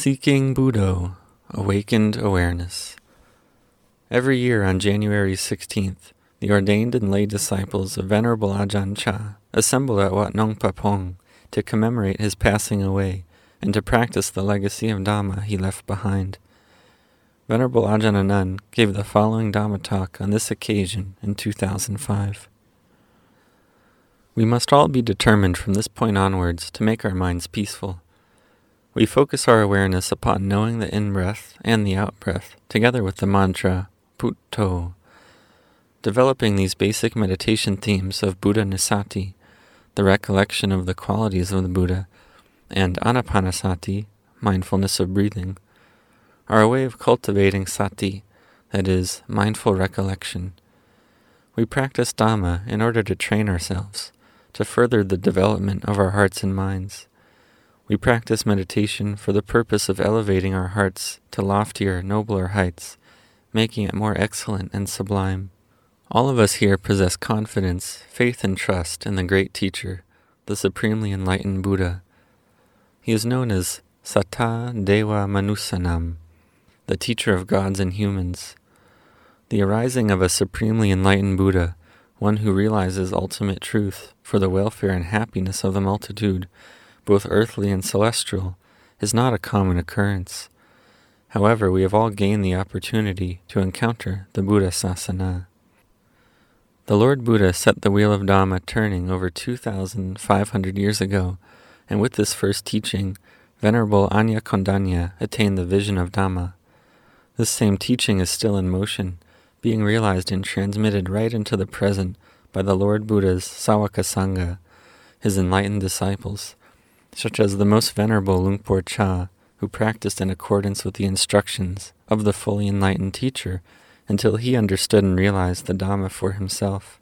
Seeking Buddho, Awakened Awareness. Every year on January 16th, the ordained and lay disciples of Venerable Ajahn Chah assemble at Wat Nong Papong to commemorate his passing away and to practice the legacy of Dhamma he left behind. Venerable Ajahn Anan gave the following Dhamma talk on this occasion in 2005. We must all be determined from this point onwards to make our minds peaceful. We focus our awareness upon knowing the in breath and the out breath, together with the mantra Buddho. Developing these basic meditation themes of Buddhanussati, the recollection of the qualities of the Buddha, and Anapanasati, mindfulness of breathing, are a way of cultivating sati, that is, mindful recollection. We practice Dhamma in order to train ourselves to further the development of our hearts and minds. We practice meditation for the purpose of elevating our hearts to loftier, nobler heights, making it more excellent and sublime. All of us here possess confidence, faith, and trust in the great teacher, the supremely enlightened Buddha. He is known as Sattha Deva Manussanam, the teacher of gods and humans. The arising of a supremely enlightened Buddha one who realizes ultimate truth for the welfare and happiness of the multitude, both earthly and celestial, is not a common occurrence. However, we have all gained the opportunity to encounter the Buddha Sasana. The Lord Buddha set the wheel of Dhamma turning over 2,500 years ago, and with this first teaching, Venerable Anya Kondanya attained the vision of Dhamma. This same teaching is still in motion being realized and transmitted right into the present by the Lord Buddha's Sawaka Sangha, his enlightened disciples, such as the most venerable Luang Por Chah, who practiced in accordance with the instructions of the fully enlightened teacher until he understood and realized the Dhamma for himself.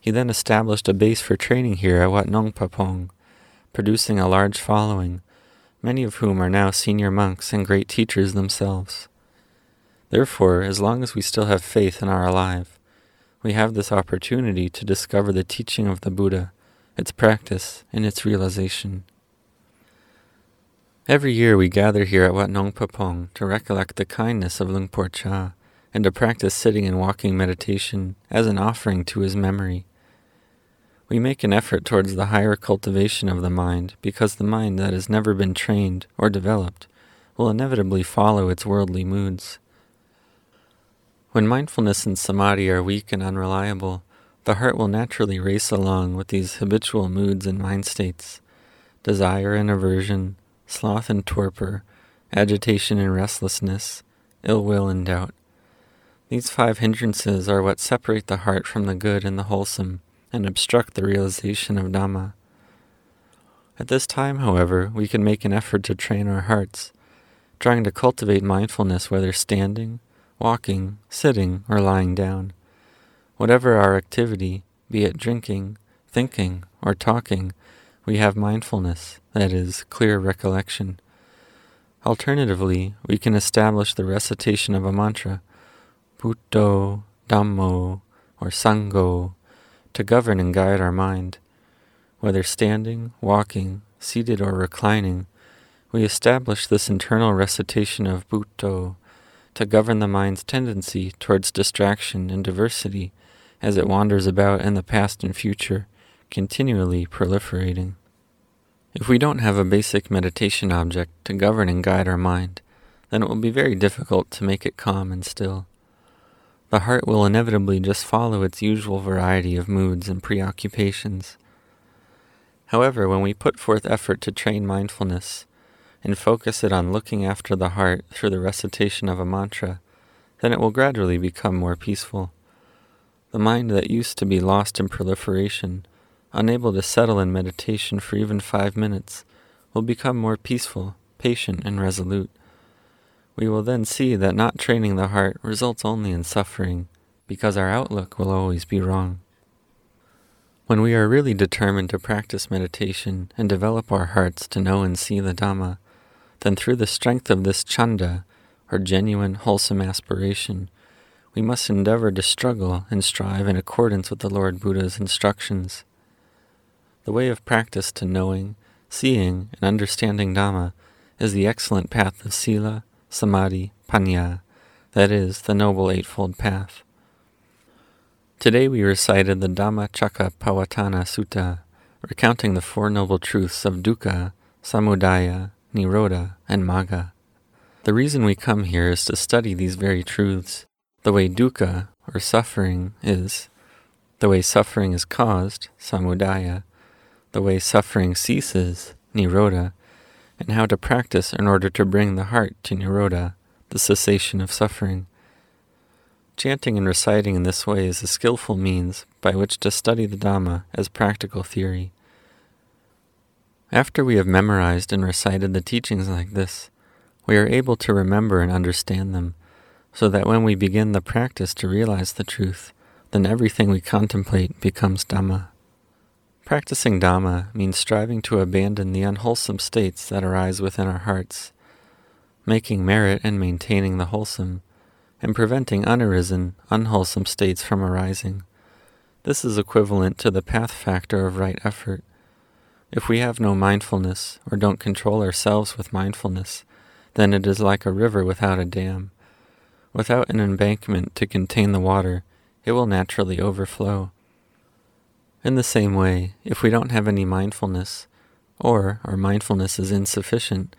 He then established a base for training here at Wat Nong Papong, producing a large following, many of whom are now senior monks and great teachers themselves. Therefore, as long as we still have faith and are alive, we have this opportunity to discover the teaching of the Buddha, its practice, and its realization. Every year we gather here at Wat Nong Papong to recollect the kindness of Lung Luang Por Chah and to practice sitting and walking meditation as an offering to his memory. We make an effort towards the higher cultivation of the mind because the mind that has never been trained or developed will inevitably follow its worldly moods. When mindfulness and samadhi are weak and unreliable, the heart will naturally race along with these habitual moods and mind states desire and aversion, sloth and torpor, agitation and restlessness, ill will and doubt. These five hindrances are what separate the heart from the good and the wholesome and obstruct the realization of Dhamma. At this time, however, we can make an effort to train our hearts, trying to cultivate mindfulness whether standing, walking, sitting, or lying down. Whatever our activity, be it drinking, thinking, or talking, we have mindfulness, that is, clear recollection. Alternatively, we can establish the recitation of a mantra, Buddho, Dhammo, or Sangho, to govern and guide our mind. Whether standing, walking, seated, or reclining, we establish this internal recitation of Buddho, to govern the mind's tendency towards distraction and diversity as it wanders about in the past and future, continually proliferating. If we don't have a basic meditation object to govern and guide our mind, then it will be very difficult to make it calm and still. The heart will inevitably just follow its usual variety of moods and preoccupations. However, when we put forth effort to train mindfulness, and focus it on looking after the heart through the recitation of a mantra, then it will gradually become more peaceful. The mind that used to be lost in proliferation, unable to settle in meditation for even five minutes, will become more peaceful, patient, and resolute. We will then see that not training the heart results only in suffering, because our outlook will always be wrong. When we are really determined to practice meditation and develop our hearts to know and see the Dhamma, then through the strength of this chanda, or genuine wholesome aspiration, we must endeavor to struggle and strive in accordance with the Lord Buddha's instructions. The way of practice to knowing, seeing, and understanding Dhamma is the excellent path of Sila, Samadhi, Panya, that is, the Noble Eightfold Path. Today we recited the Dhammacakkappavattana Sutta, recounting the Four Noble Truths of Dukkha, Samudaya, Nirodha, and Magga. The reason we come here is to study these very truths, the way dukkha, or suffering, is, the way suffering is caused, samudaya, the way suffering ceases, nirodha, and how to practice in order to bring the heart to nirodha, the cessation of suffering. Chanting and reciting in this way is a skillful means by which to study the Dhamma as practical theory. After we have memorized and recited the teachings like this, we are able to remember and understand them, so that when we begin the practice to realize the truth, then everything we contemplate becomes Dhamma. Practicing Dhamma means striving to abandon the unwholesome states that arise within our hearts, making merit and maintaining the wholesome, and preventing unarisen, unwholesome states from arising. This is equivalent to the path factor of right effort. If we have no mindfulness or don't control ourselves with mindfulness, then it is like a river without a dam. Without an embankment to contain the water, it will naturally overflow. In the same way, if we don't have any mindfulness, or our mindfulness is insufficient,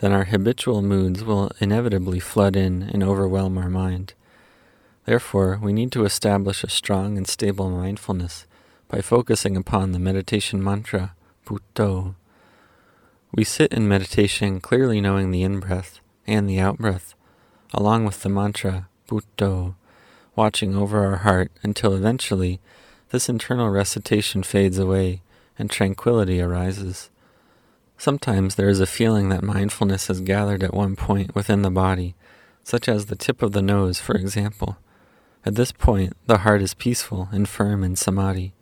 then our habitual moods will inevitably flood in and overwhelm our mind. Therefore, we need to establish a strong and stable mindfulness by focusing upon the meditation mantra, Buddho. We sit in meditation clearly knowing the in breath and the out breath, along with the mantra, Buddho, watching over our heart until eventually this internal recitation fades away and tranquility arises. Sometimes there is a feeling that mindfulness has gathered at one point within the body, such as the tip of the nose, for example. At this point, the heart is peaceful and firm in samadhi.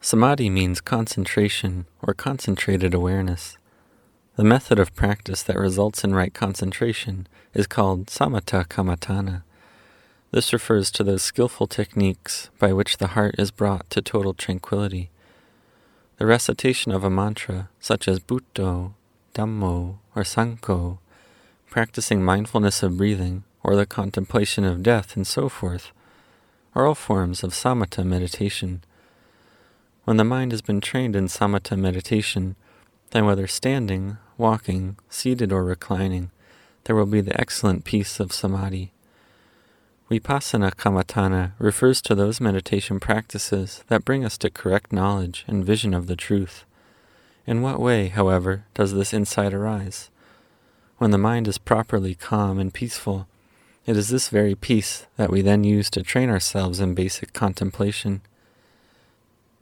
Samadhi means concentration or concentrated awareness. The method of practice that results in right concentration is called samatha kammatthana. This refers to those skillful techniques by which the heart is brought to total tranquility. The recitation of a mantra, such as Buddho, Dhammo, or Sangho, practicing mindfulness of breathing, or the contemplation of death, and so forth, are all forms of samatha meditation. When the mind has been trained in samatha meditation, then whether standing, walking, seated, or reclining, there will be the excellent peace of samadhi. Vipassana Kammatthana refers to those meditation practices that bring us to correct knowledge and vision of the truth. In what way, however, does this insight arise? When the mind is properly calm and peaceful, it is this very peace that we then use to train ourselves in basic contemplation.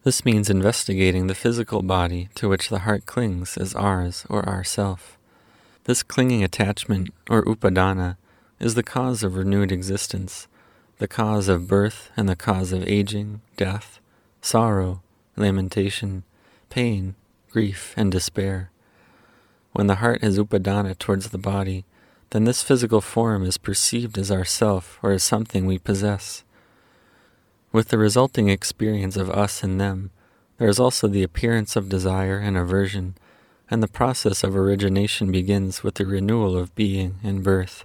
This means investigating the physical body to which the heart clings as ours or ourself. This clinging attachment, or upadana, is the cause of renewed existence, the cause of birth and the cause of aging, death, sorrow, lamentation, pain, grief, and despair. When the heart has upadana towards the body, then this physical form is perceived as ourself or as something we possess. With the resulting experience of us and them, there is also the appearance of desire and aversion, and the process of origination begins with the renewal of being and birth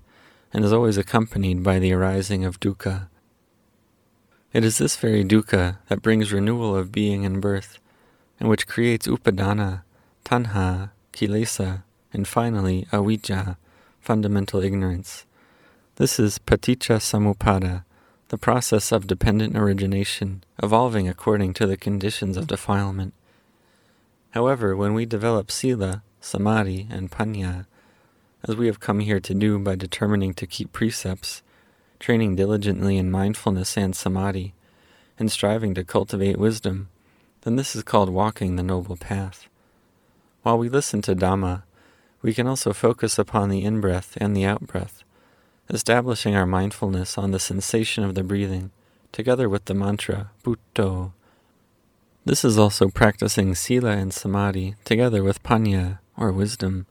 and is always accompanied by the arising of dukkha. It is this very dukkha that brings renewal of being and birth, and which creates upadana, tanha, kilesa, and finally avijja, fundamental ignorance. This is paticca samuppada, the process of dependent origination, evolving according to the conditions of defilement. However, when we develop sila, samadhi, and panya, as we have come here to do by determining to keep precepts, training diligently in mindfulness and samadhi, and striving to cultivate wisdom, then this is called walking the noble path. While we listen to Dhamma, we can also focus upon the in breath and the out breath, establishing our mindfulness on the sensation of the breathing, together with the mantra Buddho. This is also practicing Sila and Samadhi together with Panya, or wisdom,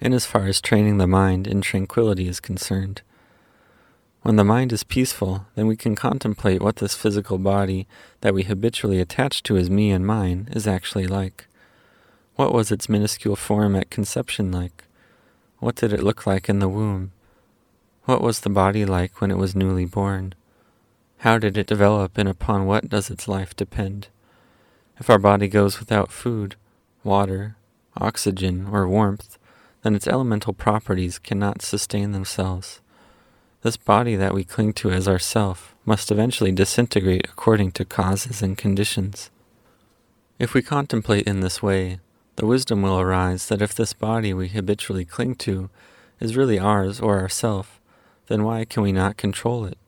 in as far as training the mind in tranquility is concerned. When the mind is peaceful, then we can contemplate what this physical body that we habitually attach to as me and mine is actually like. What was its minuscule form at conception like? What did it look like in the womb? What was the body like when it was newly born? How did it develop and upon what does its life depend? If our body goes without food, water, oxygen, or warmth, then its elemental properties cannot sustain themselves. This body that we cling to as ourself must eventually disintegrate according to causes and conditions. If we contemplate in this way, the wisdom will arise that if this body we habitually cling to is really ours or ourself, then why can we not control it?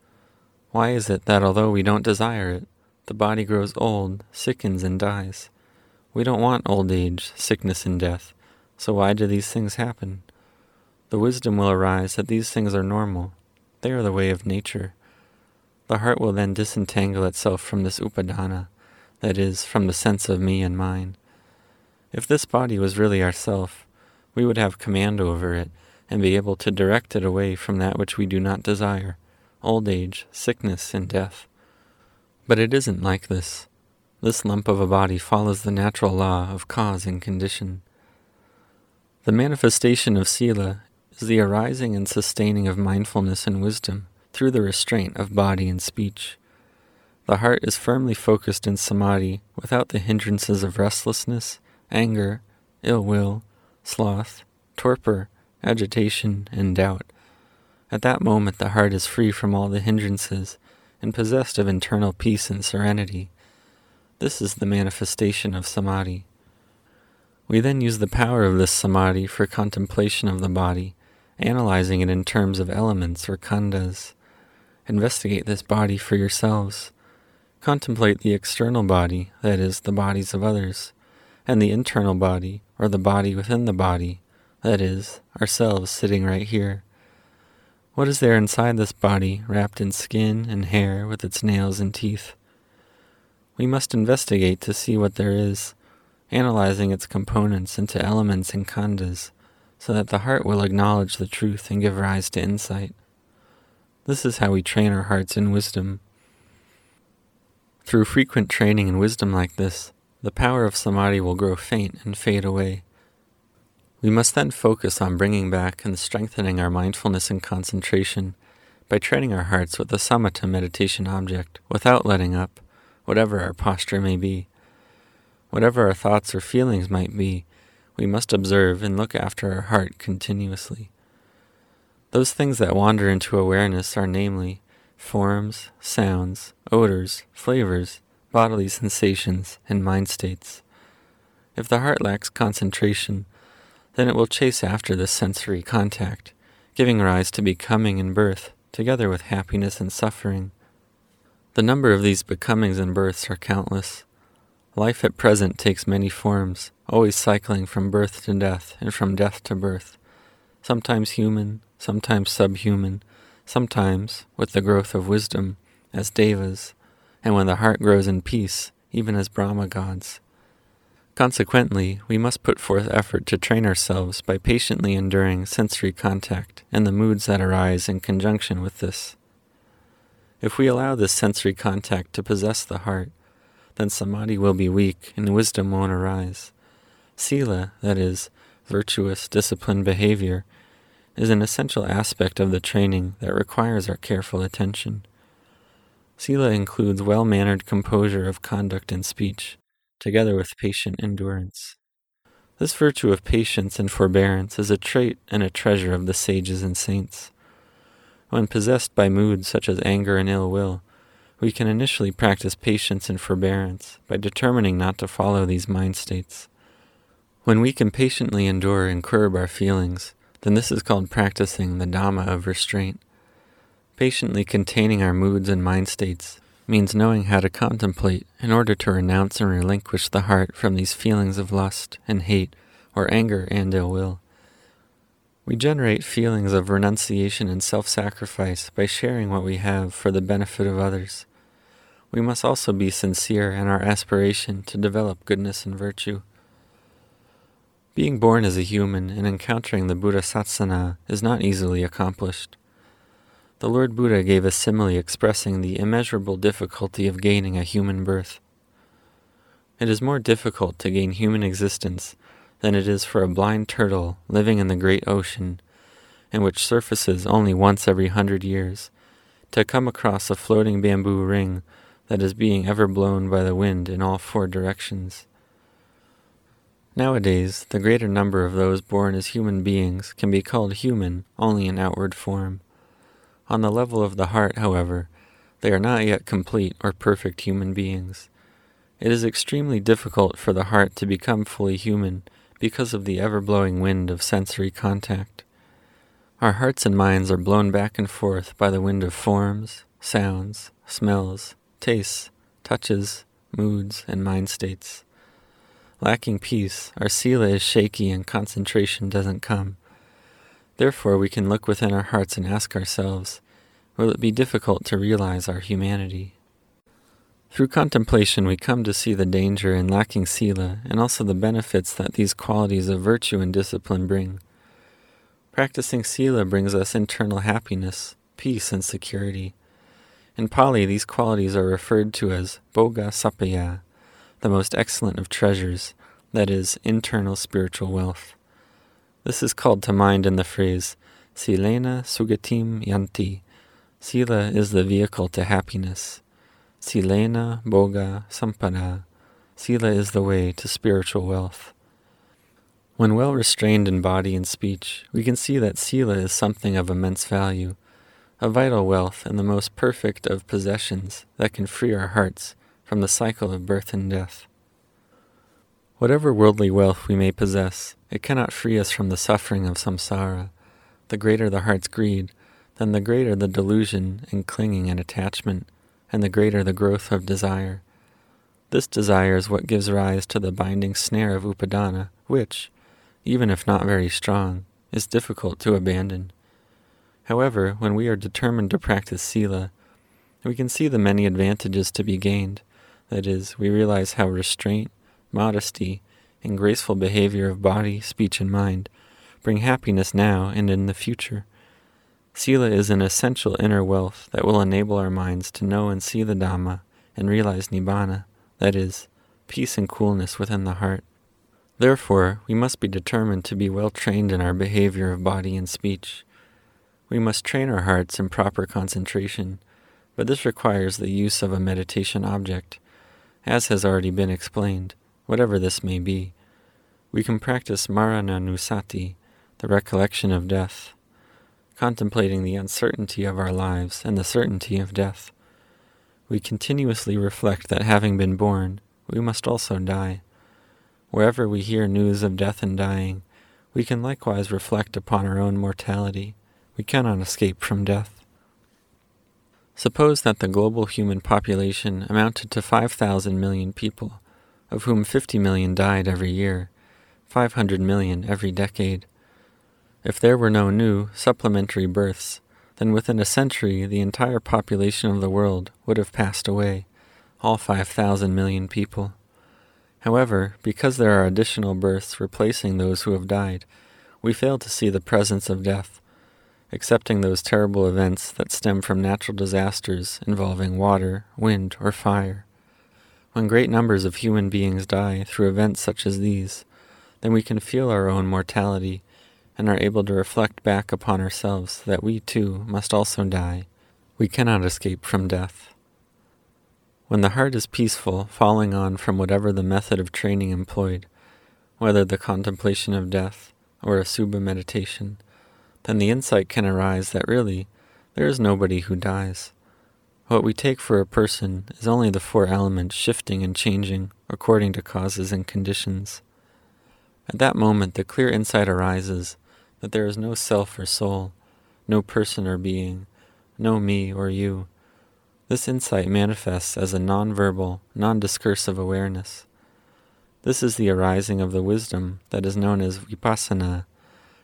Why is it that although we don't desire it, the body grows old, sickens, and dies? We don't want old age, sickness, and death, so why do these things happen? The wisdom will arise that these things are normal. They are the way of nature. The heart will then disentangle itself from this upadana, that is, from the sense of me and mine. If this body was really ourself, we would have command over it and be able to direct it away from that which we do not desire old age, sickness, and death. But it isn't like this. This lump of a body follows the natural law of cause and condition. The manifestation of Sila is the arising and sustaining of mindfulness and wisdom through the restraint of body and speech. The heart is firmly focused in samadhi without the hindrances of restlessness, anger, ill will, sloth, torpor, agitation, and doubt. At that moment, the heart is free from all the hindrances and possessed of internal peace and serenity. This is the manifestation of samadhi. We then use the power of this samadhi for contemplation of the body, analyzing it in terms of elements or khandhas. Investigate this body for yourselves. Contemplate the external body, that is, the bodies of others, and the internal body, or the body within the body, that is, ourselves sitting right here. What is there inside this body, wrapped in skin and hair with its nails and teeth? We must investigate to see what there is, analyzing its components into elements and khandhas, so that the heart will acknowledge the truth and give rise to insight. This is how we train our hearts in wisdom. Through frequent training in wisdom like this, the power of samadhi will grow faint and fade away. We must then focus on bringing back and strengthening our mindfulness and concentration by training our hearts with the samatha meditation object without letting up, whatever our posture may be. Whatever our thoughts or feelings might be, we must observe and look after our heart continuously. Those things that wander into awareness are namely forms, sounds, odors, flavors, bodily sensations, and mind states. If the heart lacks concentration, then it will chase after this sensory contact, giving rise to becoming and birth, together with happiness and suffering. The number of these becomings and births are countless. Life at present takes many forms, always cycling from birth to death and from death to birth, sometimes human, sometimes subhuman, sometimes, with the growth of wisdom, as devas, and when the heart grows in peace, even as Brahma gods. Consequently, we must put forth effort to train ourselves by patiently enduring sensory contact and the moods that arise in conjunction with this. If we allow this sensory contact to possess the heart, then samadhi will be weak and wisdom won't arise. Sila, that is, virtuous, disciplined behavior, is an essential aspect of the training that requires our careful attention. Sila includes well mannered composure of conduct and speech together with patient endurance. This virtue of patience and forbearance is a trait and a treasure of the sages and saints. When possessed by moods such as anger and ill will, we can initially practice patience and forbearance by determining not to follow these mind states. When we can patiently endure and curb our feelings, then this is called practicing the Dhamma of restraint. Patiently containing our moods and mind states means knowing how to contemplate in order to renounce and relinquish the heart from these feelings of lust and hate or anger and ill will. We generate feelings of renunciation and self sacrifice by sharing what we have for the benefit of others. We must also be sincere in our aspiration to develop goodness and virtue. Being born as a human and encountering the Buddha Sasana is not easily accomplished. The Lord Buddha gave a simile expressing the immeasurable difficulty of gaining a human birth. It is more difficult to gain human existence than it is for a blind turtle living in the great ocean, and which surfaces only once every hundred years, to come across a floating bamboo ring that is being ever blown by the wind in all four directions. Nowadays, the greater number of those born as human beings can be called human only in outward form. On the level of the heart, however, they are not yet complete or perfect human beings. It is extremely difficult for the heart to become fully human because of the ever blowing wind of sensory contact. Our hearts and minds are blown back and forth by the wind of forms, sounds, smells, tastes, touches, moods, and mind states. Lacking peace, our sila is shaky and concentration doesn't come. Therefore, we can look within our hearts and ask ourselves, will it be difficult to realize our humanity? Through contemplation, we come to see the danger in lacking sila and also the benefits that these qualities of virtue and discipline bring. Practicing sila brings us internal happiness, peace, and security. In Pali, these qualities are referred to as bhoga sappaya, the most excellent of treasures, that is, internal spiritual wealth. This is called to mind in the phrase, Silena sugatim yanti. Sila is the vehicle to happiness. Silena bhoga sampada. Sila is the way to spiritual wealth. When well restrained in body and speech, we can see that Sila is something of immense value, a vital wealth and the most perfect of possessions that can free our hearts from the cycle of birth and death. Whatever worldly wealth we may possess, it cannot free us from the suffering of samsara. The greater the heart's greed, then the greater the delusion and clinging and attachment, and the greater the growth of desire. This desire is what gives rise to the binding snare of upadana, which, even if not very strong, is difficult to abandon. However, when we are determined to practice sila, we can see the many advantages to be gained that is, we realize how restraint, modesty, and graceful behavior of body, speech, and mind bring happiness now and in the future. Sila is an essential inner wealth that will enable our minds to know and see the Dhamma and realize Nibbana, that is, peace and coolness within the heart. Therefore, we must be determined to be well trained in our behavior of body and speech. We must train our hearts in proper concentration, but this requires the use of a meditation object as has already been explained, whatever this may be. We can practice marana marananusati, the recollection of death, contemplating the uncertainty of our lives and the certainty of death. We continuously reflect that having been born, we must also die. Wherever we hear news of death and dying, we can likewise reflect upon our own mortality. We cannot escape from death. Suppose that the global human population amounted to 5,000 million people, of whom 50 million died every year, 500 million every decade. If there were no new, supplementary births, then within a century the entire population of the world would have passed away, all 5,000 million people. However, because there are additional births replacing those who have died, we fail to see the presence of death excepting those terrible events that stem from natural disasters involving water, wind, or fire. When great numbers of human beings die through events such as these, then we can feel our own mortality and are able to reflect back upon ourselves that we too must also die. We cannot escape from death. When the heart is peaceful, following on from whatever the method of training employed, whether the contemplation of death or asubha meditation, then the insight can arise that really there is nobody who dies. What we take for a person is only the four elements shifting and changing according to causes and conditions. At that moment, the clear insight arises that there is no self or soul, no person or being, no me or you. This insight manifests as a non-verbal, non-discursive awareness. This is the arising of the wisdom that is known as vipassana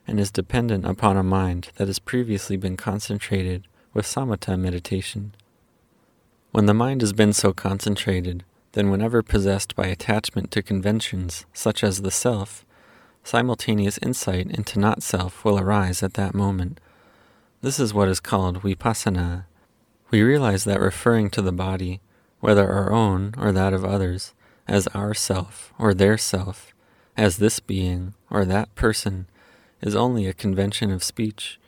and is dependent upon a mind that has previously been concentrated with samatha meditation. When the mind has been so concentrated, then whenever possessed by attachment to conventions such as the self, simultaneous insight into not self will arise at that moment. This is what is called vipassana. We realize that referring to the body, whether our own or that of others, as our self or their self, as this being or that person is only a convention of speech.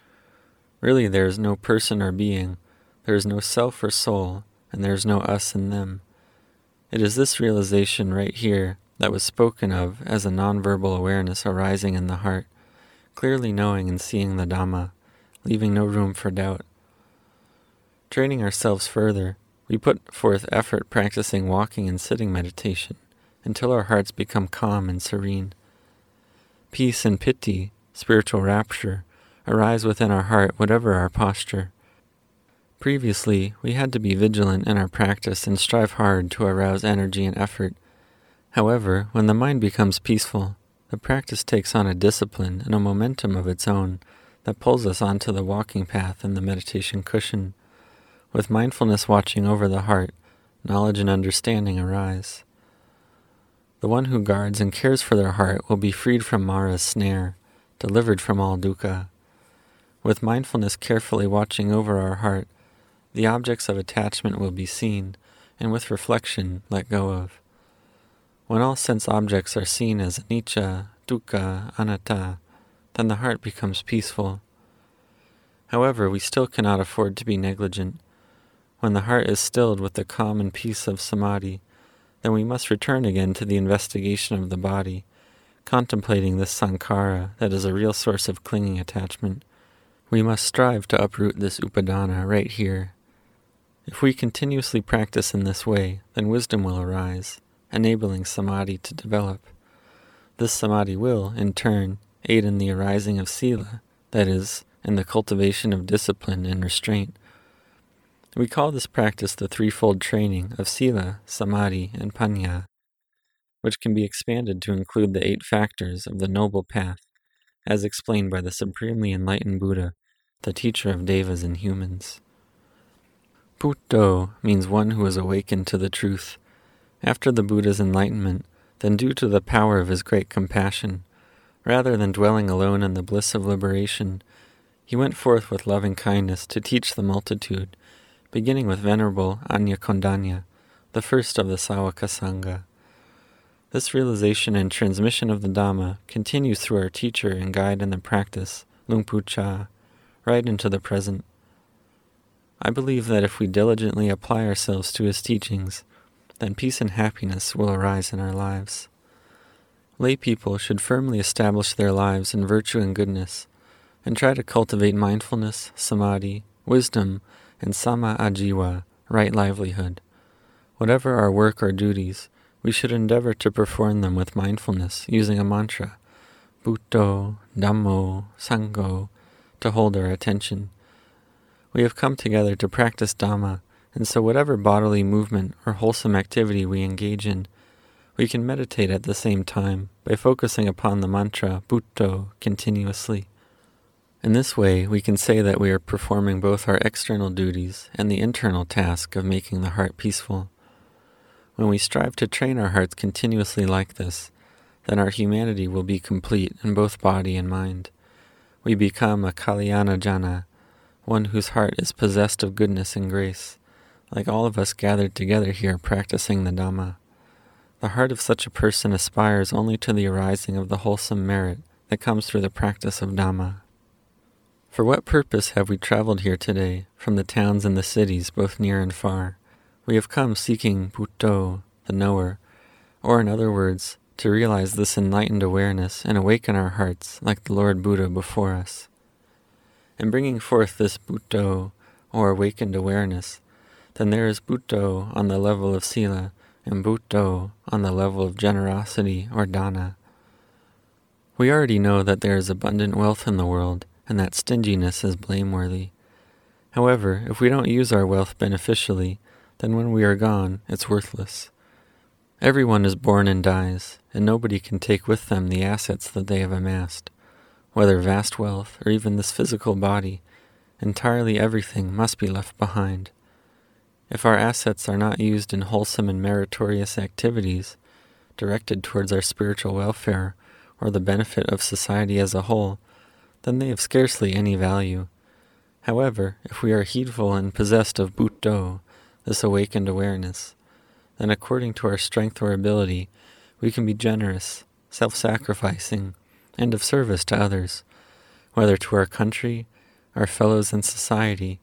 Really, there is no person or being, there is no self or soul, and there is no us in them. It is this realization right here that was spoken of as a nonverbal awareness arising in the heart, clearly knowing and seeing the Dhamma, leaving no room for doubt. Training ourselves further, we put forth effort practicing walking and sitting meditation until our hearts become calm and serene. Peace and piti, spiritual rapture, arise within our heart, whatever our posture. Previously, we had to be vigilant in our practice and strive hard to arouse energy and effort. However, when the mind becomes peaceful, the practice takes on a discipline and a momentum of its own that pulls us onto the walking path and the meditation cushion. With mindfulness watching over the heart, knowledge and understanding arise. The one who guards and cares for their heart will be freed from Mara's snare, delivered from all dukkha. With mindfulness carefully watching over our heart, the objects of attachment will be seen, and with reflection let go of. When all sense objects are seen as anicca, dukkha, anatta, then the heart becomes peaceful. However, we still cannot afford to be negligent. When the heart is stilled with the calm and peace of samadhi, then we must return again to the investigation of the body, contemplating this sankhara that is a real source of clinging attachment. We must strive to uproot this upadana right here. If we continuously practice in this way, then wisdom will arise, enabling samadhi to develop. This samadhi will, in turn, aid in the arising of sila, that is, in the cultivation of discipline and restraint we call this practice the threefold training of Sila, Samadhi, and Panya, which can be expanded to include the eight factors of the Noble Path, as explained by the Supremely Enlightened Buddha, the teacher of Devas and humans. Buddho means one who is awakened to the truth. After the Buddha's enlightenment, then due to the power of his great compassion, rather than dwelling alone in the bliss of liberation, he went forth with loving kindness to teach the multitude beginning with Venerable Anya Kondanya, the first of the Sawaka Sangha. This realization and transmission of the Dhamma continues through our teacher and guide in the practice, Luang Pu Cha, right into the present. I believe that if we diligently apply ourselves to his teachings, then peace and happiness will arise in our lives. Lay people should firmly establish their lives in virtue and goodness, and try to cultivate mindfulness, samadhi, wisdom, and sama ajiwa, right livelihood. Whatever our work or duties, we should endeavor to perform them with mindfulness, using a mantra, Buddho, Dhammo, Sangho, to hold our attention. We have come together to practice Dhamma, and so whatever bodily movement or wholesome activity we engage in, we can meditate at the same time by focusing upon the mantra Buddho continuously. In this way, we can say that we are performing both our external duties and the internal task of making the heart peaceful. When we strive to train our hearts continuously like this, then our humanity will be complete in both body and mind. We become a Kalyana Jana, one whose heart is possessed of goodness and grace, like all of us gathered together here practicing the Dhamma. The heart of such a person aspires only to the arising of the wholesome merit that comes through the practice of Dhamma. For what purpose have we traveled here today, from the towns and the cities, both near and far? We have come seeking Buddho, the knower, or in other words, to realize this enlightened awareness and awaken our hearts like the Lord Buddha before us. In bringing forth this Buddho, or awakened awareness, then there is Buddho on the level of Sila and Buddho on the level of generosity or Dana. We already know that there is abundant wealth in the world and that stinginess is blameworthy. However, if we don't use our wealth beneficially, then when we are gone, it's worthless. Everyone is born and dies, and nobody can take with them the assets that they have amassed. Whether vast wealth or even this physical body, entirely everything must be left behind. If our assets are not used in wholesome and meritorious activities, directed towards our spiritual welfare or the benefit of society as a whole, then they have scarcely any value. However, if we are heedful and possessed of Buddho, this awakened awareness, then according to our strength or ability, we can be generous, self sacrificing, and of service to others, whether to our country, our fellows in society,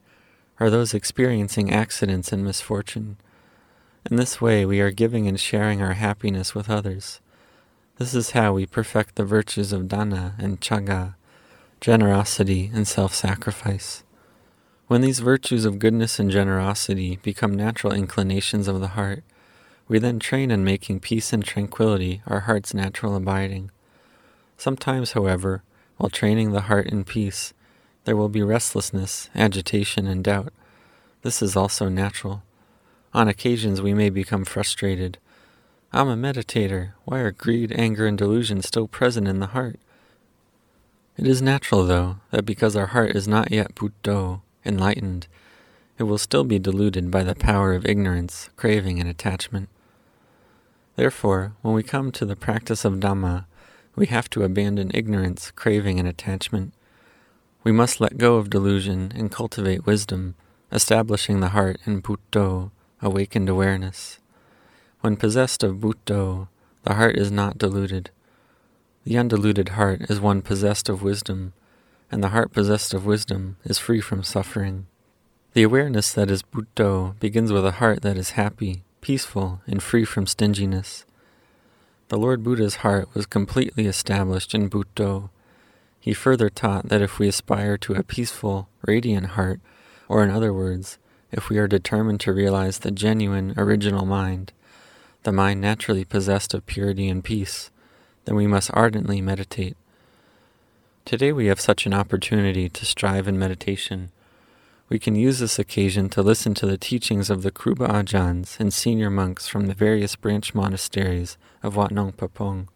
or those experiencing accidents and misfortune. In this way, we are giving and sharing our happiness with others. This is how we perfect the virtues of dana and chaga, generosity and self sacrifice. When these virtues of goodness and generosity become natural inclinations of the heart, we then train in making peace and tranquility our heart's natural abiding. Sometimes, however, while training the heart in peace, there will be restlessness, agitation, and doubt. This is also natural. On occasions, we may become frustrated. I'm a meditator. Why are greed, anger, and delusion still present in the heart? It is natural, though, that because our heart is not yet Buddho, enlightened, it will still be deluded by the power of ignorance, craving, and attachment. Therefore, when we come to the practice of Dhamma, we have to abandon ignorance, craving, and attachment. We must let go of delusion and cultivate wisdom, establishing the heart in Buddho, awakened awareness. When possessed of Buddho, the heart is not deluded. The undiluted heart is one possessed of wisdom, and the heart possessed of wisdom is free from suffering. The awareness that is Buddho begins with a heart that is happy, peaceful, and free from stinginess. The Lord Buddha's heart was completely established in Buddho. He further taught that if we aspire to a peaceful, radiant heart, or in other words, if we are determined to realize the genuine, original mind, the mind naturally possessed of purity and peace, then we must ardently meditate. Today we have such an opportunity to strive in meditation. We can use this occasion to listen to the teachings of the Kruba Ajahns and senior monks from the various branch monasteries of Wat Nong Papong,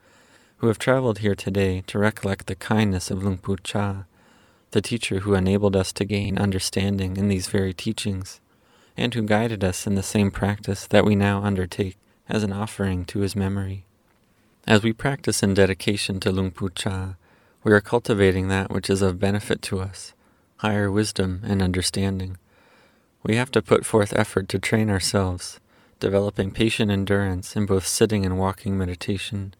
who have traveled here today to recollect the kindness of Luang Pu Cha, the teacher who enabled us to gain understanding in these very teachings, and who guided us in the same practice that we now undertake as an offering to his memory. As we practice in dedication to Luang Pu Cha, we are cultivating that which is of benefit to us, higher wisdom and understanding. We have to put forth effort to train ourselves, developing patient endurance in both sitting and walking meditation.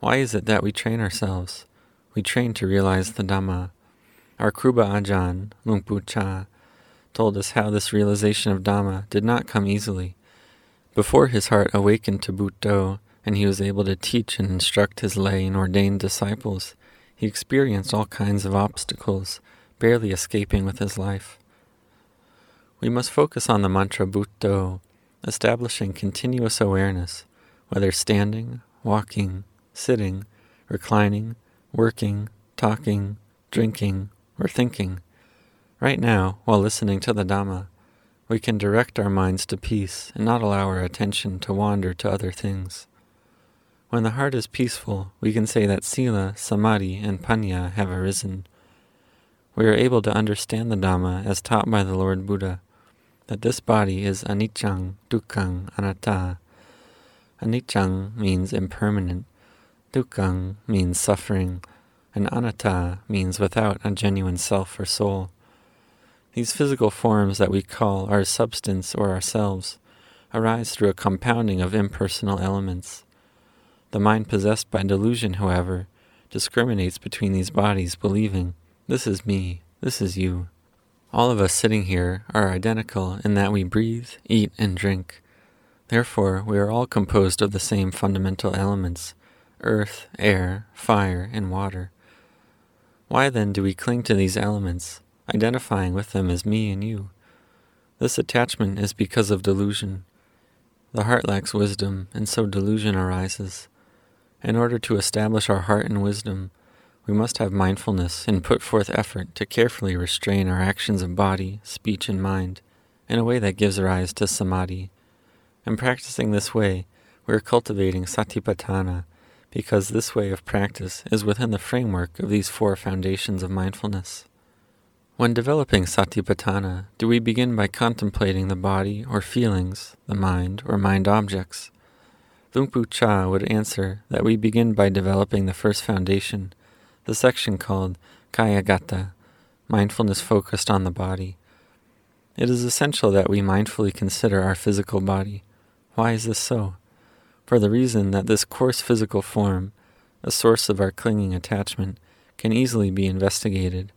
Why is it that we train ourselves? We train to realize the Dhamma. Our Kruba Ajahn, Luang Pu Cha, told us how this realization of Dhamma did not come easily. Before his heart awakened to Buddho and he was able to teach and instruct his lay and ordained disciples, he experienced all kinds of obstacles, barely escaping with his life. We must focus on the mantra Buddho, establishing continuous awareness, whether standing, walking, sitting, reclining, working, talking, drinking, or thinking. Right now, while listening to the Dhamma, we can direct our minds to peace and not allow our attention to wander to other things. When the heart is peaceful, we can say that Sila, Samadhi, and Panya have arisen. We are able to understand the Dhamma as taught by the Lord Buddha, that this body is anicca, dukkhang, anatta. Anicca means impermanent, dukkhang means suffering, and anatta means without a genuine self or soul. These physical forms that we call our substance or ourselves arise through a compounding of impersonal elements. The mind possessed by delusion, however, discriminates between these bodies, believing, This is me, this is you. All of us sitting here are identical in that we breathe, eat, and drink. Therefore, we are all composed of the same fundamental elements earth, air, fire, and water. Why then do we cling to these elements, identifying with them as me and you? This attachment is because of delusion. The heart lacks wisdom, and so delusion arises. In order to establish our heart in wisdom, we must have mindfulness and put forth effort to carefully restrain our actions of body, speech, and mind in a way that gives rise to samadhi. In practicing this way, we are cultivating satipatthana because this way of practice is within the framework of these four foundations of mindfulness. When developing satipatthana, do we begin by contemplating the body or feelings, the mind or mind objects? Luang Pu Cha would answer that we begin by developing the first foundation, the section called Kayagata, mindfulness focused on the body. It is essential that we mindfully consider our physical body. Why is this so? For the reason that this coarse physical form a source of our clinging attachment, can easily be investigated.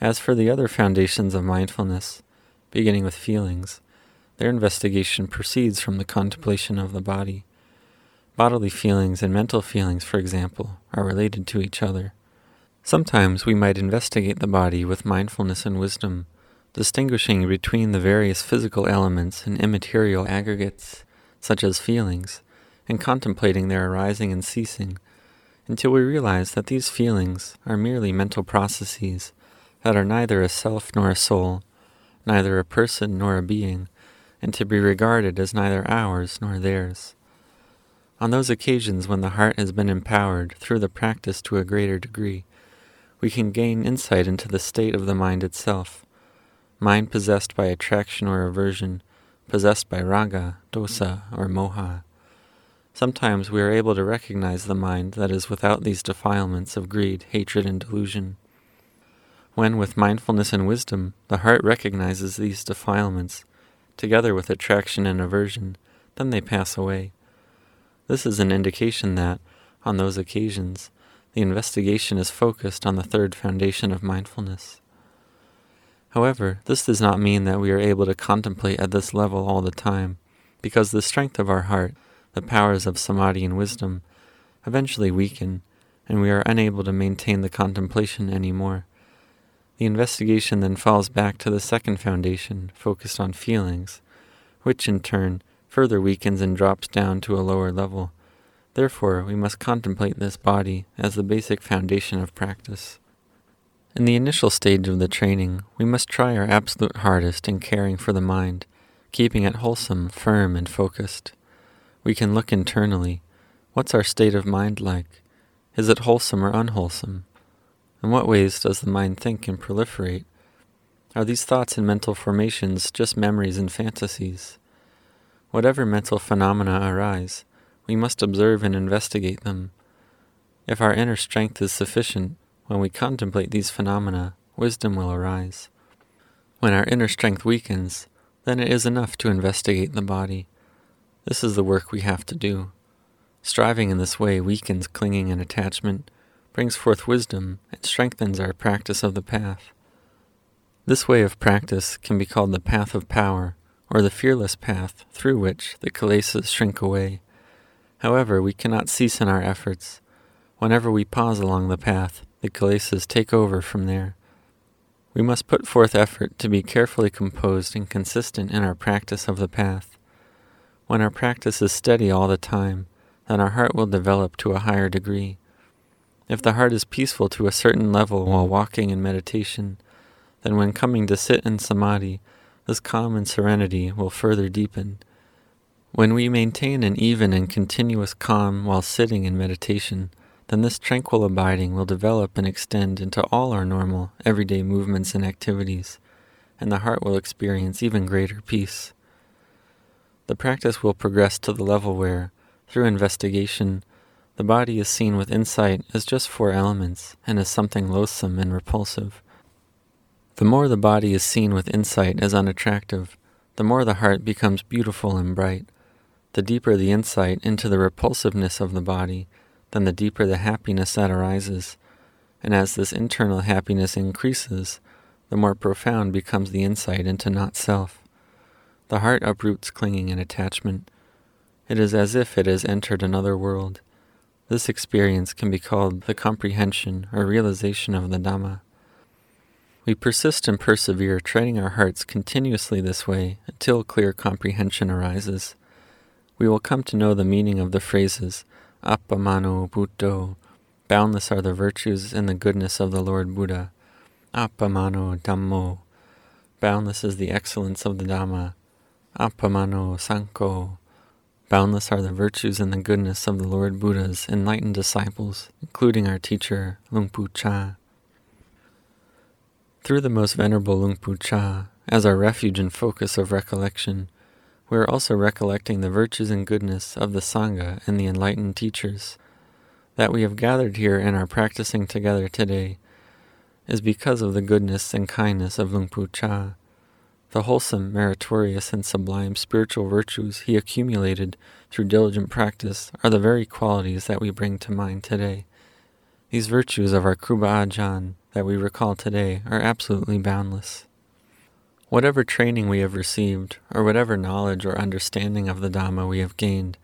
As for the other foundations of mindfulness, beginning with feelings, their investigation proceeds from the contemplation of the body. Bodily feelings and mental feelings, for example, are related to each other. Sometimes we might investigate the body with mindfulness and wisdom, distinguishing between the various physical elements and immaterial aggregates, such as feelings, and contemplating their arising and ceasing, until we realize that these feelings are merely mental processes that are neither a self nor a soul, neither a person nor a being, and to be regarded as neither ours nor theirs. On those occasions when the heart has been empowered through the practice to a greater degree, we can gain insight into the state of the mind itself, mind possessed by attraction or aversion, possessed by raga, dosa, or moha. Sometimes we are able to recognize the mind that is without these defilements of greed, hatred, and delusion. When, with mindfulness and wisdom, the heart recognizes these defilements, together with attraction and aversion, then they pass away. This is an indication that, on those occasions, the investigation is focused on the third foundation of mindfulness. However, this does not mean that we are able to contemplate at this level all the time, because the strength of our heart, the powers of samadhi and wisdom, eventually weaken, and we are unable to maintain the contemplation any more. The investigation then falls back to the second foundation, focused on feelings, which in turn further weakens and drops down to a lower level. Therefore, we must contemplate this body as the basic foundation of practice. In the initial stage of the training, we must try our absolute hardest in caring for the mind, keeping it wholesome, firm, and focused. We can look internally. What's our state of mind like? Is it wholesome or unwholesome? In what ways does the mind think and proliferate? Are these thoughts and mental formations just memories and fantasies? Whatever mental phenomena arise, we must observe and investigate them. If our inner strength is sufficient, when we contemplate these phenomena, wisdom will arise. When our inner strength weakens, then it is enough to investigate the body. This is the work we have to do. Striving in this way weakens clinging and attachment brings forth wisdom, and strengthens our practice of the path. This way of practice can be called the path of power, or the fearless path through which the kilesas shrink away. However, we cannot cease in our efforts. Whenever we pause along the path, the kilesas take over from there. We must put forth effort to be carefully composed and consistent in our practice of the path. When our practice is steady all the time, then our heart will develop to a higher degree. If the heart is peaceful to a certain level while walking in meditation, then when coming to sit in samadhi, this calm and serenity will further deepen. When we maintain an even and continuous calm while sitting in meditation, then this tranquil abiding will develop and extend into all our normal, everyday movements and activities, and the heart will experience even greater peace. The practice will progress to the level where, through investigation, the body is seen with insight as just four elements and as something loathsome and repulsive. The more the body is seen with insight as unattractive, the more the heart becomes beautiful and bright. The deeper the insight into the repulsiveness of the body, then the deeper the happiness that arises. And as this internal happiness increases, the more profound becomes the insight into not self. The heart uproots clinging and attachment. It is as if it has entered another world. This experience can be called the comprehension or realization of the Dhamma. We persist and persevere, training our hearts continuously this way until clear comprehension arises. We will come to know the meaning of the phrases Appamano Buddho, boundless are the virtues and the goodness of the Lord Buddha. Appamano Dhammo, boundless is the excellence of the Dhamma. Appamano Sangho, Boundless are the virtues and the goodness of the Lord Buddha's enlightened disciples, including our teacher, Luang Pu Cha. Through the most venerable Luang Pu Cha, as our refuge and focus of recollection, we are also recollecting the virtues and goodness of the Sangha and the enlightened teachers. That we have gathered here and are practicing together today is because of the goodness and kindness of Luang Pu Cha. The wholesome, meritorious, and sublime spiritual virtues he accumulated through diligent practice are the very qualities that we bring to mind today. These virtues of our Kruba Ajahn that we recall today are absolutely boundless. Whatever training we have received, or whatever knowledge or understanding of the Dhamma we have gained,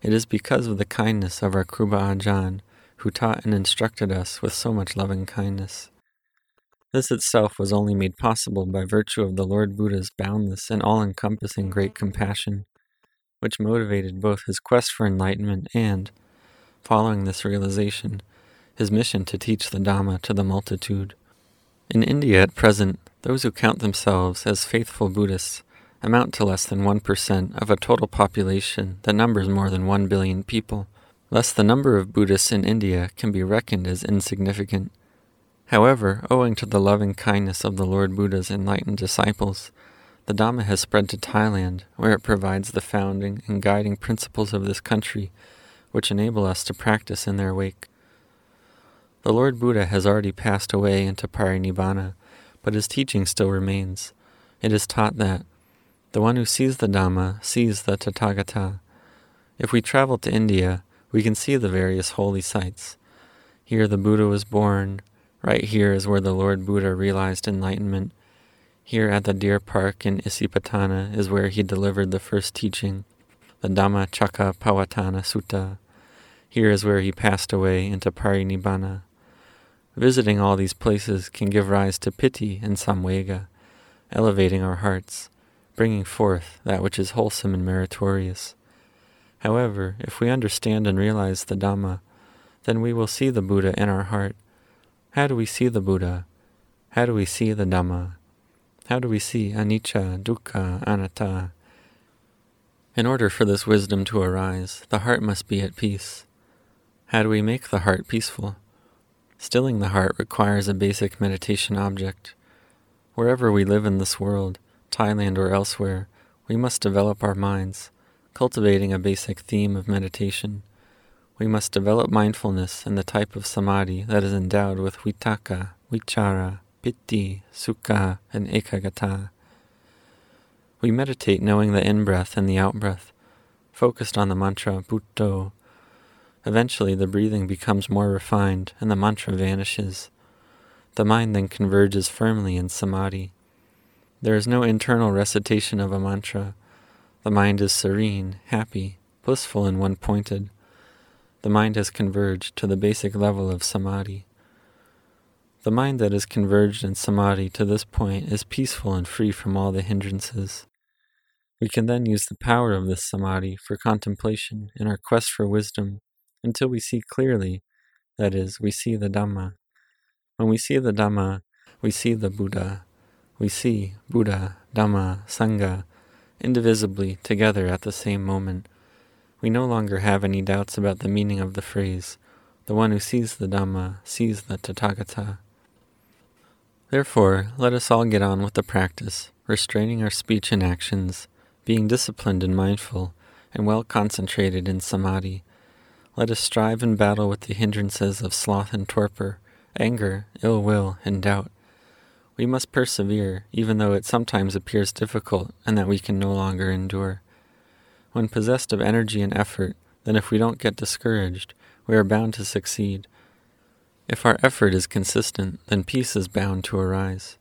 it is because of the kindness of our Kruba Ajahn, who taught and instructed us with so much loving kindness. This itself was only made possible by virtue of the Lord Buddha's boundless and all encompassing great compassion, which motivated both his quest for enlightenment and, following this realization, his mission to teach the Dhamma to the multitude. In India at present, those who count themselves as faithful Buddhists amount to less than 1% of a total population that numbers more than 1 billion people. Thus, the number of Buddhists in India can be reckoned as insignificant. However, owing to the loving kindness of the Lord Buddha's enlightened disciples, the Dhamma has spread to Thailand, where it provides the founding and guiding principles of this country, which enable us to practice in their wake. The Lord Buddha has already passed away into parinibbana, but his teaching still remains. It is taught that the one who sees the Dhamma sees the Tathagata. If we travel to India, we can see the various holy sites. Here the Buddha was born, Right here is where the Lord Buddha realized enlightenment. Here at the deer park in Isipatana is where he delivered the first teaching, the Dhammacakkappavattana Sutta. Here is where he passed away into Parinibbana. Visiting all these places can give rise to piti and samvega, elevating our hearts, bringing forth that which is wholesome and meritorious. However, if we understand and realize the Dhamma, then we will see the Buddha in our heart how do we see the Buddha? How do we see the Dhamma? How do we see anicca, dukkha, anatta? In order for this wisdom to arise, the heart must be at peace. How do we make the heart peaceful? Stilling the heart requires a basic meditation object. Wherever we live in this world, Thailand or elsewhere, we must develop our minds, cultivating a basic theme of meditation we must develop mindfulness in the type of samadhi that is endowed with vitakka, vichara, piti, sukha, and ekaggata. We meditate knowing the in breath and the out breath, focused on the mantra Buddho. Eventually, the breathing becomes more refined and the mantra vanishes. The mind then converges firmly in samadhi. There is no internal recitation of a mantra. The mind is serene, happy, blissful, and one pointed the mind has converged to the basic level of samadhi. The mind that has converged in samadhi to this point is peaceful and free from all the hindrances. We can then use the power of this samadhi for contemplation in our quest for wisdom until we see clearly, that is, we see the Dhamma. When we see the Dhamma, we see the Buddha. We see Buddha, Dhamma, Sangha indivisibly together at the same moment we no longer have any doubts about the meaning of the phrase, the one who sees the Dhamma sees the Tathagata. Therefore, let us all get on with the practice, restraining our speech and actions, being disciplined and mindful, and well concentrated in samadhi. Let us strive and battle with the hindrances of sloth and torpor, anger, ill will, and doubt. We must persevere, even though it sometimes appears difficult and that we can no longer endure. When possessed of energy and effort, then if we don't get discouraged, we are bound to succeed. If our effort is consistent, then peace is bound to arise.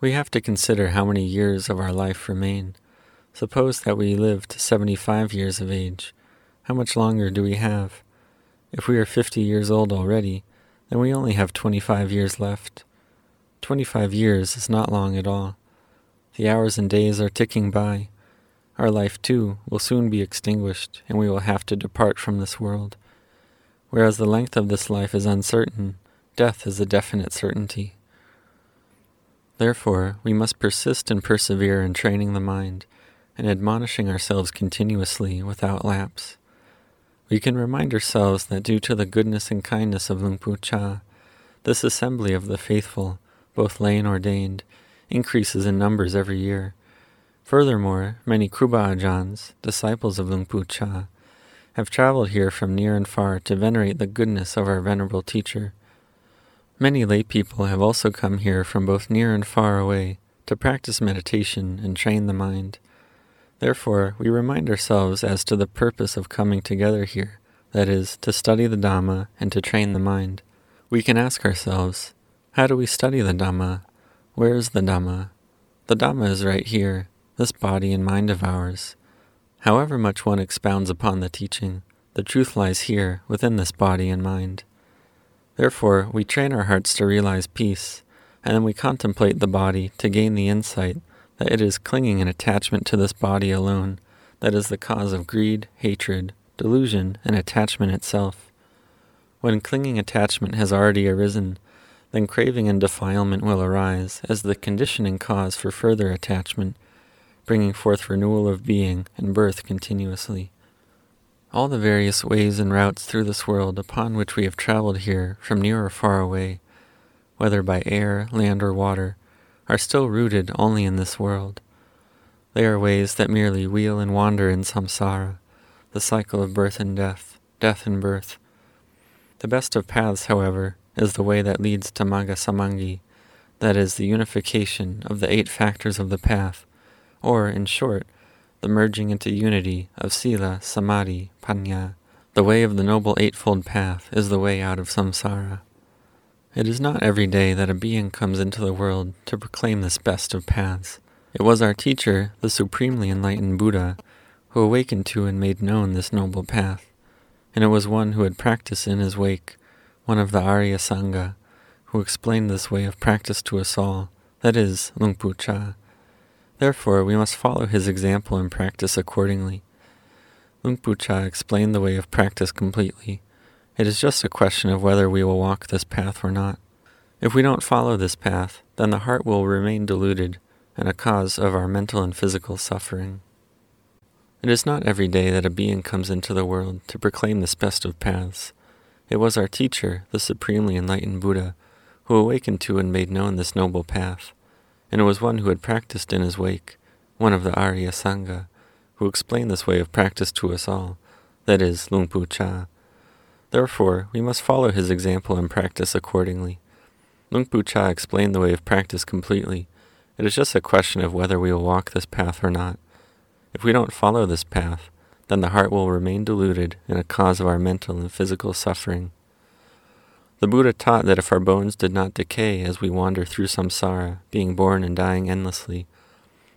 We have to consider how many years of our life remain. Suppose that we live to 75 years of age. How much longer do we have? If we are 50 years old already, then we only have 25 years left. 25 years is not long at all. The hours and days are ticking by. Our life, too, will soon be extinguished, and we will have to depart from this world. Whereas the length of this life is uncertain, death is a definite certainty. Therefore, we must persist and persevere in training the mind and admonishing ourselves continuously without lapse. We can remind ourselves that due to the goodness and kindness of Luang Pu Cha, this assembly of the faithful, both lay and ordained, increases in numbers every year Furthermore, many Kruba Ajahns, disciples of Luang Pu Cha, have traveled here from near and far to venerate the goodness of our venerable teacher. Many lay people have also come here from both near and far away to practice meditation and train the mind. Therefore, we remind ourselves as to the purpose of coming together here, that is, to study the Dhamma and to train the mind. We can ask ourselves, how do we study the Dhamma? Where is the Dhamma? The Dhamma is right here, this body and mind of ours. However much one expounds upon the teaching, the truth lies here, within this body and mind. Therefore, we train our hearts to realize peace, and then we contemplate the body to gain the insight that it is clinging and attachment to this body alone that is the cause of greed, hatred, delusion, and attachment itself. When clinging attachment has already arisen, then craving and defilement will arise as the conditioning cause for further attachment, bringing forth renewal of being and birth continuously. All the various ways and routes through this world upon which we have traveled here from near or far away, whether by air, land, or water, are still rooted only in this world. They are ways that merely wheel and wander in samsara, the cycle of birth and death, death and birth. The best of paths, however, is the way that leads to Magga Samangi, that is, the unification of the eight factors of the path, or, in short, the merging into unity of Sila, Samadhi, Panya. The way of the Noble Eightfold Path is the way out of samsara. It is not every day that a being comes into the world to proclaim this best of paths. It was our teacher, the supremely enlightened Buddha, who awakened to and made known this noble path. And it was one who had practiced in his wake, one of the Arya Sangha, who explained this way of practice to us all, that is, Luang Pu Cha, Therefore, we must follow his example and practice accordingly. Luang Pu Cha explained the way of practice completely. It is just a question of whether we will walk this path or not. If we don't follow this path, then the heart will remain deluded and a cause of our mental and physical suffering. It is not every day that a being comes into the world to proclaim this best of paths. It was our teacher, the supremely enlightened Buddha, who awakened to and made known this noble path and it was one who had practiced in his wake, one of the Arya Sangha, who explained this way of practice to us all, that is, Luang Pu Cha. Therefore, we must follow his example and practice accordingly. Luang Pu Cha explained the way of practice completely. It is just a question of whether we will walk this path or not. If we don't follow this path, then the heart will remain deluded and a cause of our mental and physical suffering. The Buddha taught that if our bones did not decay as we wander through samsara, being born and dying endlessly,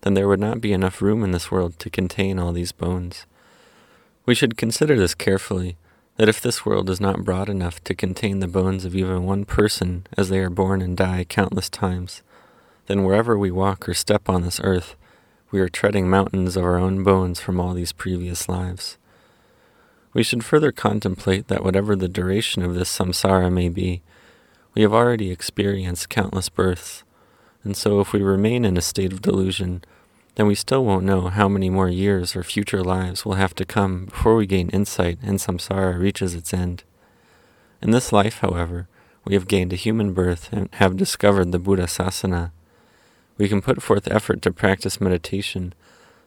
then there would not be enough room in this world to contain all these bones. We should consider this carefully, that if this world is not broad enough to contain the bones of even one person as they are born and die countless times, then wherever we walk or step on this earth, we are treading mountains of our own bones from all these previous lives. We should further contemplate that whatever the duration of this samsara may be, we have already experienced countless births, and so if we remain in a state of delusion, then we still won't know how many more years or future lives will have to come before we gain insight and samsara reaches its end. In this life, however, we have gained a human birth and have discovered the Buddha Sasana. We can put forth effort to practice meditation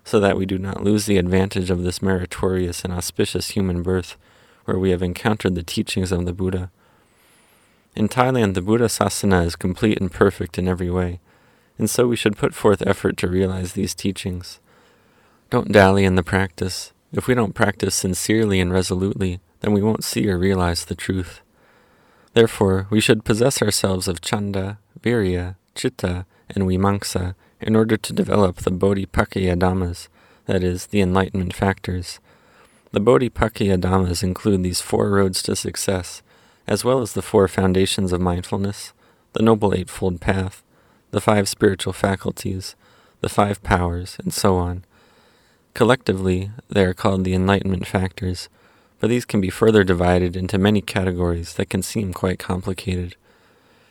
so that we do not lose the advantage of this meritorious and auspicious human birth where we have encountered the teachings of the Buddha. In Thailand, the Buddha Sasana is complete and perfect in every way, and so we should put forth effort to realize these teachings. Don't dally in the practice. If we don't practice sincerely and resolutely, then we won't see or realize the truth. Therefore, we should possess ourselves of chanda, virya, chitta, and vimamsa in order to develop the Bodhipakkhaya Dhammas, that is, the enlightenment factors. The Bodhipakkhaya Dhammas include these four roads to success, as well as the four foundations of mindfulness, the Noble Eightfold Path, the five spiritual faculties, the five powers, and so on. Collectively, they are called the enlightenment factors, but these can be further divided into many categories that can seem quite complicated.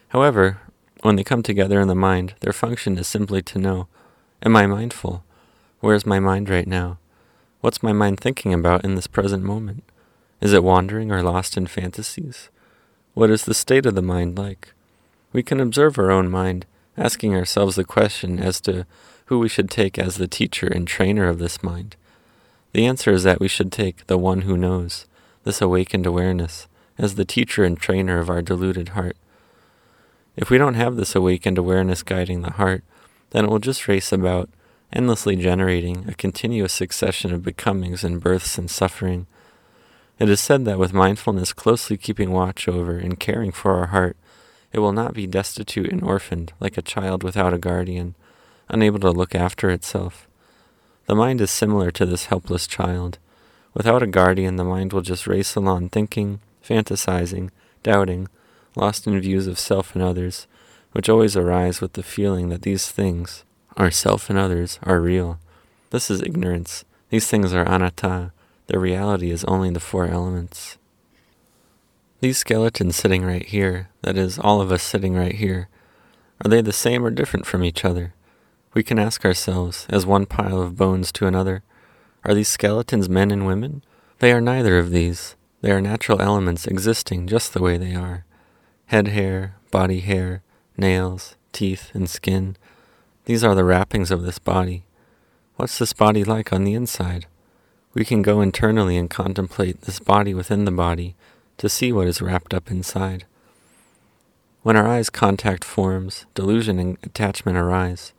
However, when they come together in the mind, their function is simply to know Am I mindful? Where's my mind right now? What's my mind thinking about in this present moment? Is it wandering or lost in fantasies? What is the state of the mind like? We can observe our own mind, asking ourselves the question as to who we should take as the teacher and trainer of this mind. The answer is that we should take the one who knows, this awakened awareness, as the teacher and trainer of our deluded heart. If we don't have this awakened awareness guiding the heart, then it will just race about, endlessly generating a continuous succession of becomings and births and suffering. It is said that with mindfulness closely keeping watch over and caring for our heart, it will not be destitute and orphaned like a child without a guardian, unable to look after itself. The mind is similar to this helpless child. Without a guardian, the mind will just race along thinking, fantasizing, doubting, lost in views of self and others, which always arise with the feeling that these things, our self and others, are real. This is ignorance. These things are anatta. Their reality is only the four elements. These skeletons sitting right here, that is, all of us sitting right here, are they the same or different from each other? We can ask ourselves, as one pile of bones to another, are these skeletons men and women? They are neither of these. They are natural elements existing just the way they are. Head hair, body hair, nails, teeth, and skin. These are the wrappings of this body. What's this body like on the inside? We can go internally and contemplate this body within the body to see what is wrapped up inside. When our eyes contact forms, delusion and attachment arise.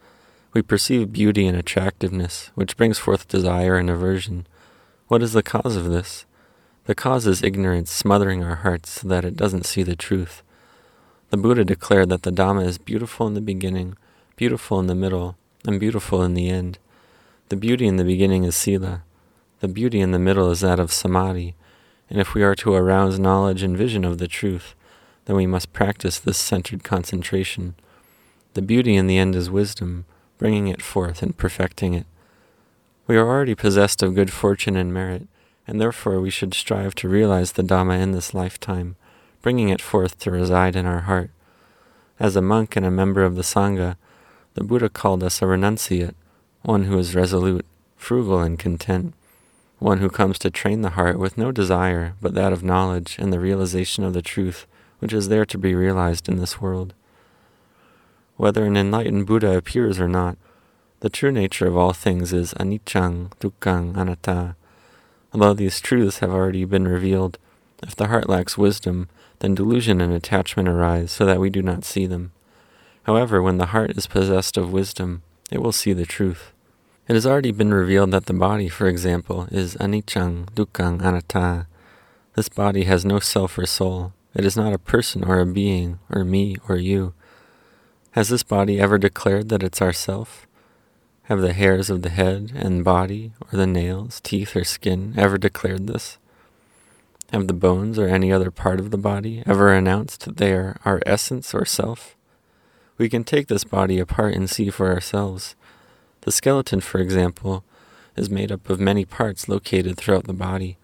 We perceive beauty and attractiveness, which brings forth desire and aversion. What is the cause of this? The cause is ignorance smothering our hearts so that it doesn't see the truth. The Buddha declared that the Dhamma is beautiful in the beginning, beautiful in the middle, and beautiful in the end. The beauty in the beginning is Sila. The beauty in the middle is that of Samadhi, and if we are to arouse knowledge and vision of the truth, then we must practice this centered concentration. The beauty in the end is wisdom, bringing it forth and perfecting it. We are already possessed of good fortune and merit, and therefore we should strive to realize the Dhamma in this lifetime, bringing it forth to reside in our heart. As a monk and a member of the Sangha, the Buddha called us a renunciate, one who is resolute, frugal, and content one who comes to train the heart with no desire but that of knowledge and the realization of the truth which is there to be realized in this world. Whether an enlightened Buddha appears or not, the true nature of all things is anicca, dukkha, anatta. Although these truths have already been revealed, if the heart lacks wisdom, then delusion and attachment arise so that we do not see them. However, when the heart is possessed of wisdom, it will see the truth. It has already been revealed that the body, for example, is anicca, dukkha, anatta. This body has no self or soul. It is not a person or a being, or me or you. Has this body ever declared that it's ourself? Have the hairs of the head and body, or the nails, teeth, or skin ever declared this? Have the bones or any other part of the body ever announced that they are our essence or self? We can take this body apart and see for ourselves the skeleton, for example, is made up of many parts located throughout the body,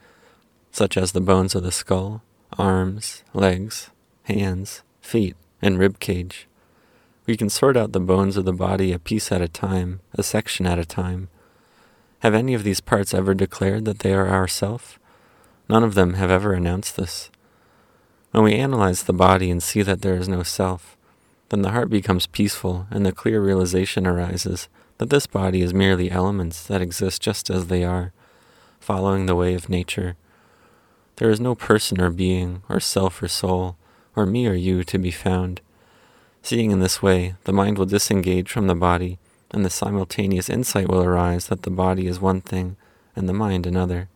such as the bones of the skull, arms, legs, hands, feet, and rib cage. We can sort out the bones of the body a piece at a time, a section at a time. Have any of these parts ever declared that they are our self? None of them have ever announced this. When we analyze the body and see that there is no self, then the heart becomes peaceful and the clear realization arises that this body is merely elements that exist just as they are, following the way of nature. There is no person or being, or self or soul, or me or you to be found. Seeing in this way, the mind will disengage from the body, and the simultaneous insight will arise that the body is one thing and the mind another.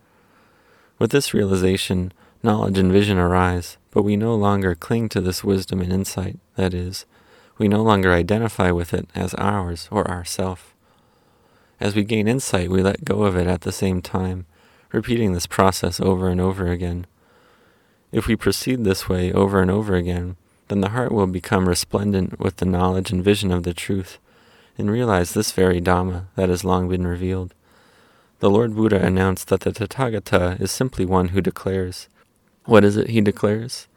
With this realization, knowledge and vision arise, but we no longer cling to this wisdom and insight, that is, we no longer identify with it as ours or ourself. As we gain insight, we let go of it at the same time, repeating this process over and over again. If we proceed this way over and over again, then the heart will become resplendent with the knowledge and vision of the truth, and realize this very Dhamma that has long been revealed. The Lord Buddha announced that the Tathagata is simply one who declares. What is it he declares?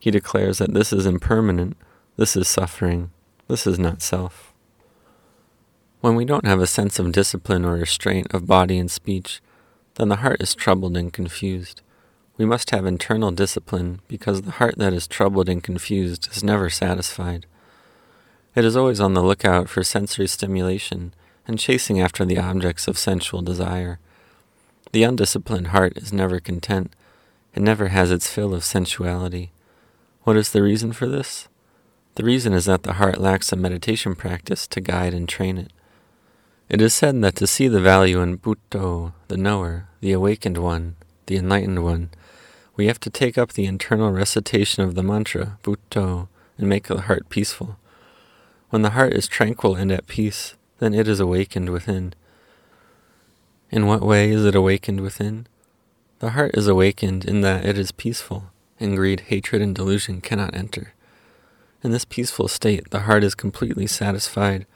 He declares that this is impermanent, this is suffering, this is not self. When we don't have a sense of discipline or restraint of body and speech, then the heart is troubled and confused. We must have internal discipline because the heart that is troubled and confused is never satisfied. It is always on the lookout for sensory stimulation and chasing after the objects of sensual desire. The undisciplined heart is never content. It never has its fill of sensuality. What is the reason for this? The reason is that the heart lacks a meditation practice to guide and train it. It is said that to see the value in Buddho, the knower, the awakened one, the enlightened one, we have to take up the internal recitation of the mantra, Buddho, and make the heart peaceful. When the heart is tranquil and at peace, then it is awakened within. In what way is it awakened within? The heart is awakened in that it is peaceful, and greed, hatred, and delusion cannot enter. In this peaceful state, the heart is completely satisfied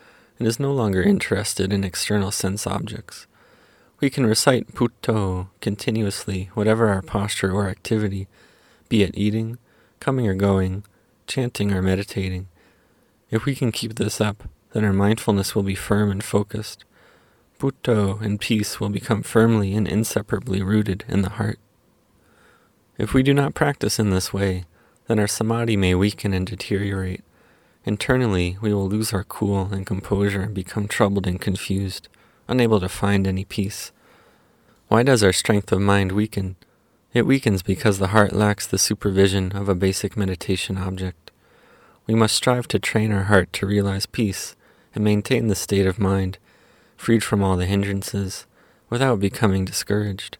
and is no longer interested in external sense objects. We can recite Buddho continuously, whatever our posture or activity, be it eating, coming or going, chanting or meditating. If we can keep this up, then our mindfulness will be firm and focused. Buddho and peace will become firmly and inseparably rooted in the heart. If we do not practice in this way, then our samadhi may weaken and deteriorate. Internally, we will lose our cool and composure and become troubled and confused, unable to find any peace. Why does our strength of mind weaken? It weakens because the heart lacks the supervision of a basic meditation object. We must strive to train our heart to realize peace and maintain the state of mind, freed from all the hindrances, without becoming discouraged.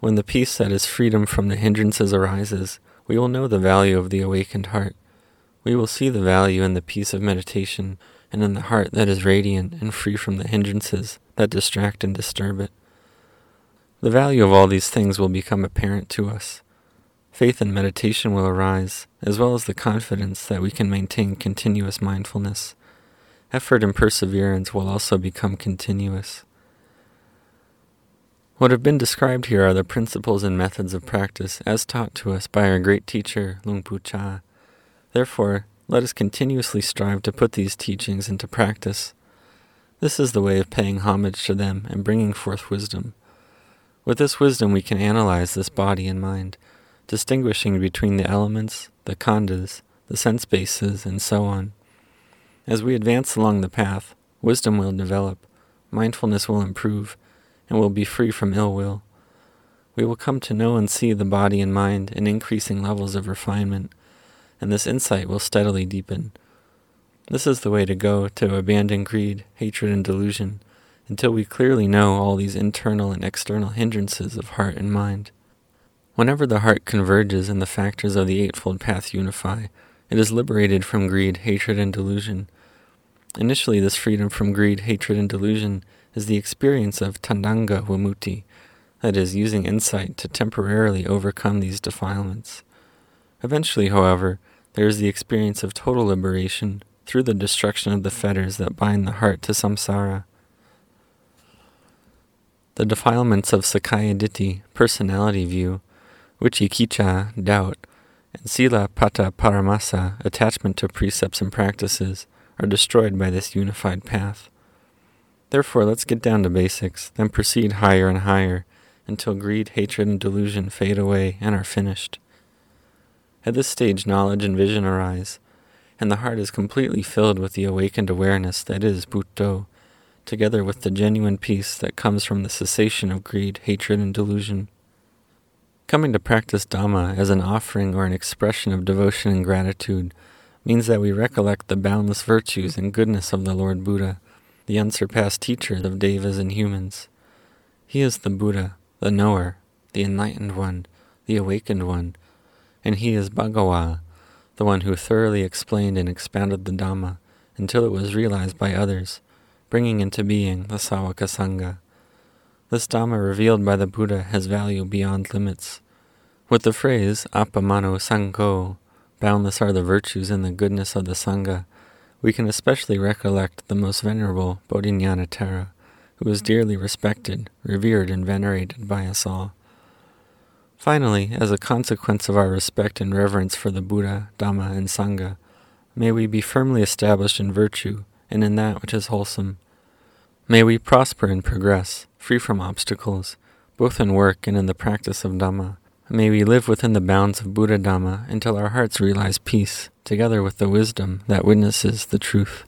When the peace that is freedom from the hindrances arises, we will know the value of the awakened heart. We will see the value in the peace of meditation and in the heart that is radiant and free from the hindrances that distract and disturb it. The value of all these things will become apparent to us. Faith and meditation will arise, as well as the confidence that we can maintain continuous mindfulness. Effort and perseverance will also become continuous. What have been described here are the principles and methods of practice as taught to us by our great teacher, Luang Pu Cha. Therefore, let us continuously strive to put these teachings into practice. This is the way of paying homage to them and bringing forth wisdom. With this wisdom, we can analyze this body and mind, distinguishing between the elements, the khandhas, the sense bases, and so on. As we advance along the path, wisdom will develop, mindfulness will improve, and will be free from ill will. We will come to know and see the body and mind in increasing levels of refinement, and this insight will steadily deepen. This is the way to go to abandon greed, hatred, and delusion until we clearly know all these internal and external hindrances of heart and mind. Whenever the heart converges and the factors of the Eightfold Path unify, it is liberated from greed, hatred, and delusion. Initially, this freedom from greed, hatred, and delusion is the experience of Tadanga Vimutti, that is, using insight to temporarily overcome these defilements. Eventually, however, there is the experience of total liberation through the destruction of the fetters that bind the heart to samsara. The defilements of Sakkaya Ditthi, personality view, Vicikiccha, doubt, and Silabbata Paramasa, attachment to precepts and practices, are destroyed by this unified path. Therefore, let's get down to basics, then proceed higher and higher until greed, hatred, and delusion fade away and are finished. At this stage, knowledge and vision arise, and the heart is completely filled with the awakened awareness that is Buddho, together with the genuine peace that comes from the cessation of greed, hatred, and delusion. Coming to practice Dhamma as an offering or an expression of devotion and gratitude means that we recollect the boundless virtues and goodness of the Lord Buddha the unsurpassed teacher of devas and humans. He is the Buddha, the knower, the enlightened one, the awakened one, and he is Bhagawa, the one who thoroughly explained and expounded the Dhamma until it was realized by others, bringing into being the Sāvaka Sangha. This Dhamma revealed by the Buddha has value beyond limits. With the phrase Appamano Sangho, boundless are the virtues and the goodness of the Sangha, we can especially recollect the most venerable Bodhinyana Thera, who was dearly respected, revered, and venerated by us all. Finally, as a consequence of our respect and reverence for the Buddha, Dhamma, and Sangha, may we be firmly established in virtue and in that which is wholesome. May we prosper and progress, free from obstacles, both in work and in the practice of Dhamma. May we live within the bounds of Buddha Dhamma until our hearts realize peace, together with the wisdom that witnesses the truth.